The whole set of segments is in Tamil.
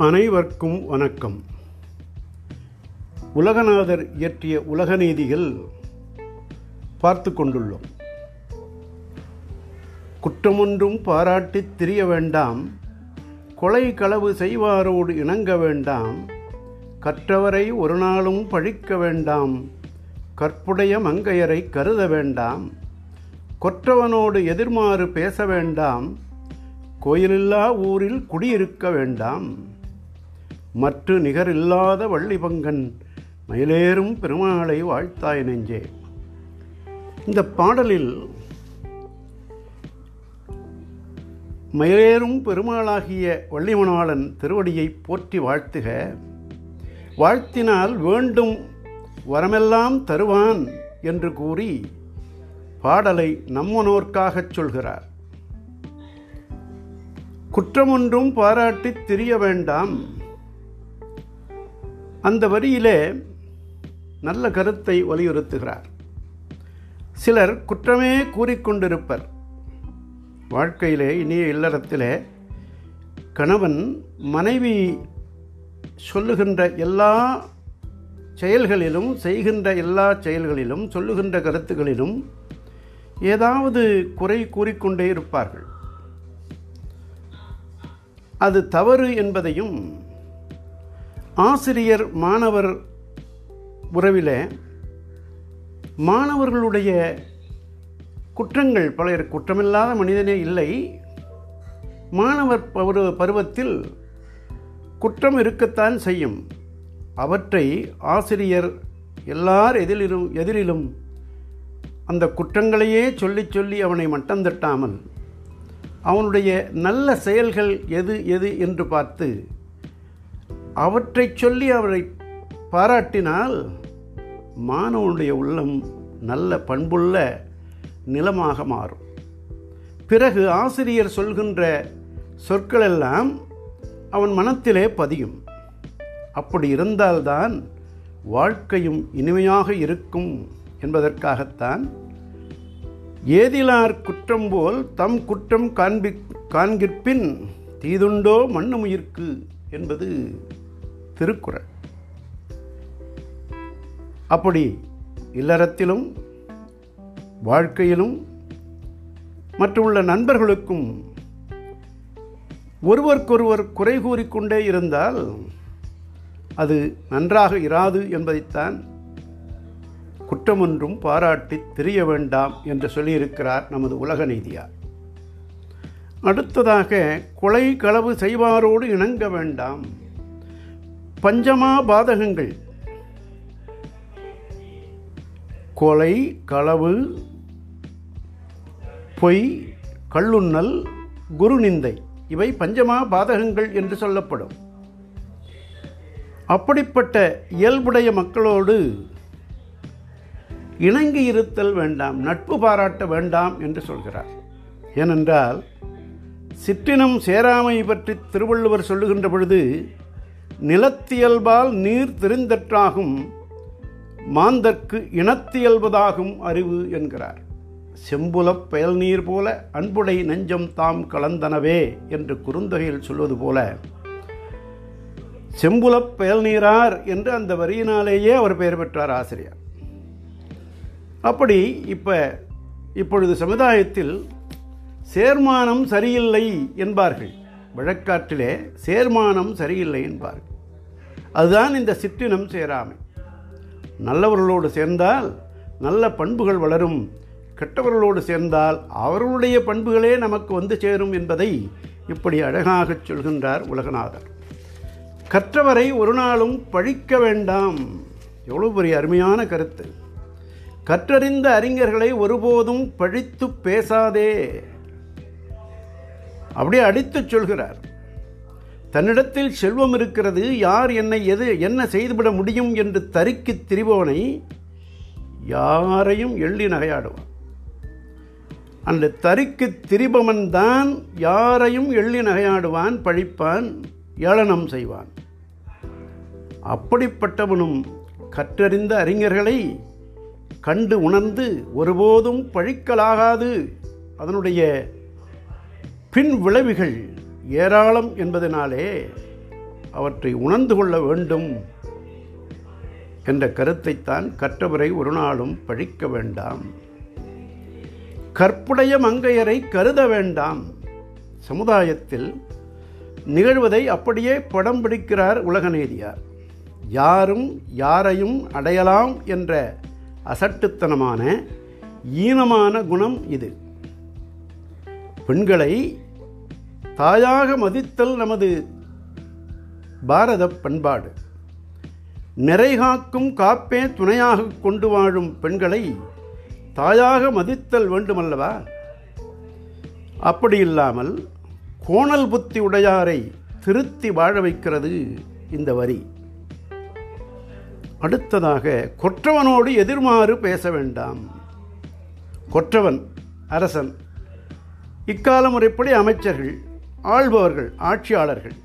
அனைவருக்கும் வணக்கம். உலகநாதர் இயற்றிய உலக நீதிகள் பார்த்து கொண்டுள்ளோம். குற்றமொன்றும் பாராட்டித் திரிய வேண்டாம். கொலை களவு செய்வாரோடு இணங்க வேண்டாம். கற்றவரை ஒரு நாளும் பழிக்க வேண்டாம். கற்புடைய மங்கையரை கருத வேண்டாம். கொற்றவனோடு எதிர்மாறு பேச வேண்டாம். கோயிலில்லா ஊரில் குடியிருக்க வேண்டாம். மற்ற நிகரில்லாத வள்ளிபங்கன் மயிலேறும் பெருமாளை வாழ்த்தாய் நெஞ்சே. இந்த பாடலில் மயிலேறும் பெருமாளாகிய வள்ளிமணாளன் திருவடியை போற்றி வாழ்த்துக. வாழ்த்தினால் வேண்டும் வரமெல்லாம் தருவான் என்று கூறி பாடலை நம்மனோர்க்காகச் சொல்கிறார். குற்றமொன்றும் பாராட்டித் திரிய வேண்டாம். அந்த வரியிலே நல்ல கருத்தை வலியுறுத்துகிறார். சிலர் குற்றமே கூறிக்கொண்டிருப்பர் வாழ்க்கையிலே இனிய இல்லறத்திலே கணவன் மனைவி சொல்லுகின்ற எல்லா செயல்களிலும் செய்கின்ற எல்லா செயல்களிலும் சொல்லுகின்ற கருத்துகளிலும் ஏதாவது குறை கூறிக்கொண்டே இருப்பார்கள். அது தவறு என்பதையும் ஆசிரியர் மாணவர் உறவில் மாணவர்களுடைய குற்றங்கள் பலர் குற்றமில்லாத மனிதனே இல்லை. மாணவர் பருவ பருவத்தில் குற்றம் இருக்கத்தான் செய்யும். அவற்றை ஆசிரியர் எல்லார் எதிரிலும் எதிரிலும் அந்த குற்றங்களையே சொல்லி சொல்லி அவனை மட்டம் தட்டாமல் அவனுடைய நல்ல செயல்கள் எது எது என்று பார்த்து அவற்றை சொல்லி அவரை பாராட்டினால் மாணவனுடைய உள்ளம் நல்ல பண்புள்ள நிலமாக மாறும். பிறகு ஆசிரியர் சொல்கின்ற சொற்களெல்லாம் அவன் மனத்திலே பதியும். அப்படி இருந்தால்தான் வாழ்க்கையும் இனிமையாக இருக்கும் என்பதற்காகத்தான் ஏதிலார் குற்றம் போல் தம் குற்றம் காண்பி காண்கிற்பின் தீதுண்டோ மண்ணுமுயிர்க்கு என்பது திருக்குறள். அப்படி இல்லறத்திலும் வாழ்க்கையிலும் மற்றுள்ள நண்பர்களுக்கும் ஒருவருக்கொருவர் குறை கூறிக்கொண்டே இருந்தால் அது நன்றாக இராது என்பதைத்தான் குற்றமொன்றும் பாராட்டி தெரிய வேண்டாம் என்று சொல்லியிருக்கிறார் நமது உலக நீதியார். அடுத்ததாக கொலை களவு செய்வாரோடு இணங்க வேண்டாம். பஞ்சமா பாதகங்கள் கொலை களவு பொய் கள்ளுண்ணல் குருநிந்தை இவை பஞ்சமா பாதகங்கள் என்று சொல்லப்படும். அப்படிப்பட்ட இயல்புடைய மக்களோடு இணங்கி இருத்தல் வேண்டாம் நட்பு பாராட்ட வேண்டாம் என்று சொல்கிறார். ஏனென்றால் சிற்றினம் சேராமை பற்றி திருவள்ளுவர் சொல்லுகின்ற பொழுது நிலத்தியல்பால் நீர் தெரிந்தற்றாகும் மாந்தற்கு இனத்தியல்பதாகும் அறிவு என்கிறார். செம்புலப் பயல் நீர் போல அன்புடை நெஞ்சம் தாம் கலந்தனவே என்று குறுந்தொகையில் சொல்வது போல செம்புலப் பயல் நீரார் என்று அந்த வரியினாலேயே அவர் பெயர் பெற்றார் ஆசிரியர். அப்படி இப்போ இப்பொழுது சமுதாயத்தில் சேர்மானம் சரியில்லை என்பார்கள். வழக்காற்றிலே சேர்மானம் சரியில்லை என்பார். அதுதான் இந்த சிற்றினம் சேராமை. நல்லவர்களோடு சேர்ந்தால் நல்ல பண்புகள் வளரும். கெட்டவர்களோடு சேர்ந்தால் அவர்களுடைய பண்புகளே நமக்கு வந்து சேரும் என்பதை இப்படி அழகாகச் சொல்கின்றார் உலகநாதர். கற்றவரை ஒரு நாளும் பழிக்க வேண்டாம். எவ்வளோ பெரிய அருமையான கருத்து. கற்றறிந்த அறிஞர்களை ஒருபோதும் பழித்து பேசாதே. அப்படியே அடித்துச் சொல்கிறார். தன்னிடத்தில் செல்வம் இருக்கிறது யார் என்னை எது என்ன செய்துவிட முடியும் என்று தறிக்கு திரிபவனை யாரையும் எள்ளி நகையாடுவான். அந்த தறிக்கு திரிபவன் தான் யாரையும் எள்ளி நகையாடுவான் பழிப்பான் ஏளனம் செய்வான். அப்படிப்பட்டவனும் கற்றறிந்த அறிஞர்களை கண்டு உணர்ந்து ஒருபோதும் பழிக்கலாகாது. அதனுடைய பின் விளைவுகள் ஏராளம் என்பதனாலே அவற்றை உணர்ந்து கொள்ள வேண்டும் என்ற கருத்தைத்தான் கற்றவரை ஒரு நாளும் பழிக்க வேண்டாம். கற்புடைய மங்கையரை கருத வேண்டாம். சமுதாயத்தில் நிகழ்வதை அப்படியே படம் பிடிக்கிறார் உலகநேதியார். யாரும் யாரையும் அடையலாம் என்ற அசட்டுத்தனமான ஈனமான குணம் இது. பெண்களை தாயாக மதித்தல் நமது பாரத பண்பாடு. நிறைகாக்கும் காப்பே துணையாக கொண்டு வாழும் பெண்களை தாயாக மதித்தல் வேண்டுமல்லவா? அப்படி இல்லாமல் கோணல் புத்தி உடையாரை திருத்தி வாழ வைக்கிறது இந்த வரி. அடுத்ததாக கொற்றவனோடு எதிர்மாறு பேச வேண்டாம். கொற்றவன் அரசன் இக்கால முறைப்படி அமைச்சர்கள் ஆள்பவர்கள் ஆட்சியாளர்கள்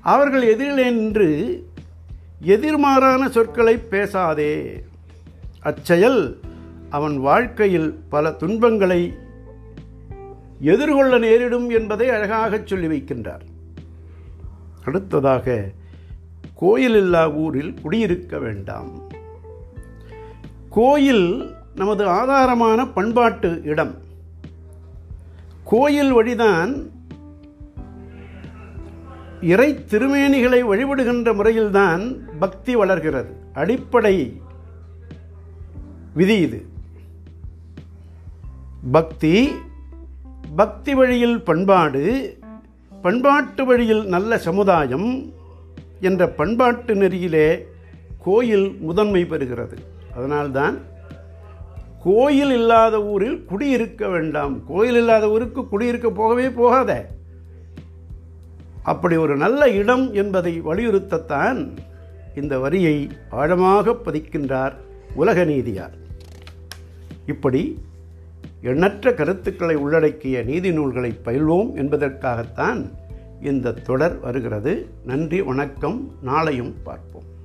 அவர்கள் எதிரிலே நின்று எதிர்மாறான சொற்களை பேசாதே. அச்செயல் அவன் வாழ்க்கையில் பல துன்பங்களை எதிர்கொள்ள நேரிடும் என்பதை அழகாக சொல்லி வைக்கின்றார். அடுத்ததாக கோயில் இல்லா ஊரில் குடியிருக்க வேண்டாம். கோயில் நமது ஆதாரமான பண்பாட்டு இடம். கோயில் வழிதான் இறை திருமேனிகளை வழிபடுகின்ற முறையில்தான் பக்தி வளர்கிறது. அடிப்படை விதி இது. பக்தி பக்தி வழியில் பண்பாடு பண்பாட்டு வழியில் நல்ல சமுதாயம் என்ற பண்பாட்டு நெறியிலே கோயில் முதன்மை பெறுகிறது. அதனால்தான் கோயில் இல்லாத ஊரில் குடியிருக்க வேண்டாம். கோயில் இல்லாத ஊருக்கு குடியிருக்க போகவே போகாத. அப்படி ஒரு நல்ல இடம் என்பதை வலியுறுத்தத்தான் இந்த வரியை ஆழமாக பதிக்கின்றார் உலக நீதியார். இப்படி எண்ணற்ற கருத்துக்களை உள்ளடக்கிய நீதி நூல்களை பயில்வோம் என்பதற்காகத்தான் இந்த தொடர் வருகிறது. நன்றி வணக்கம். நாளையும் பார்ப்போம்.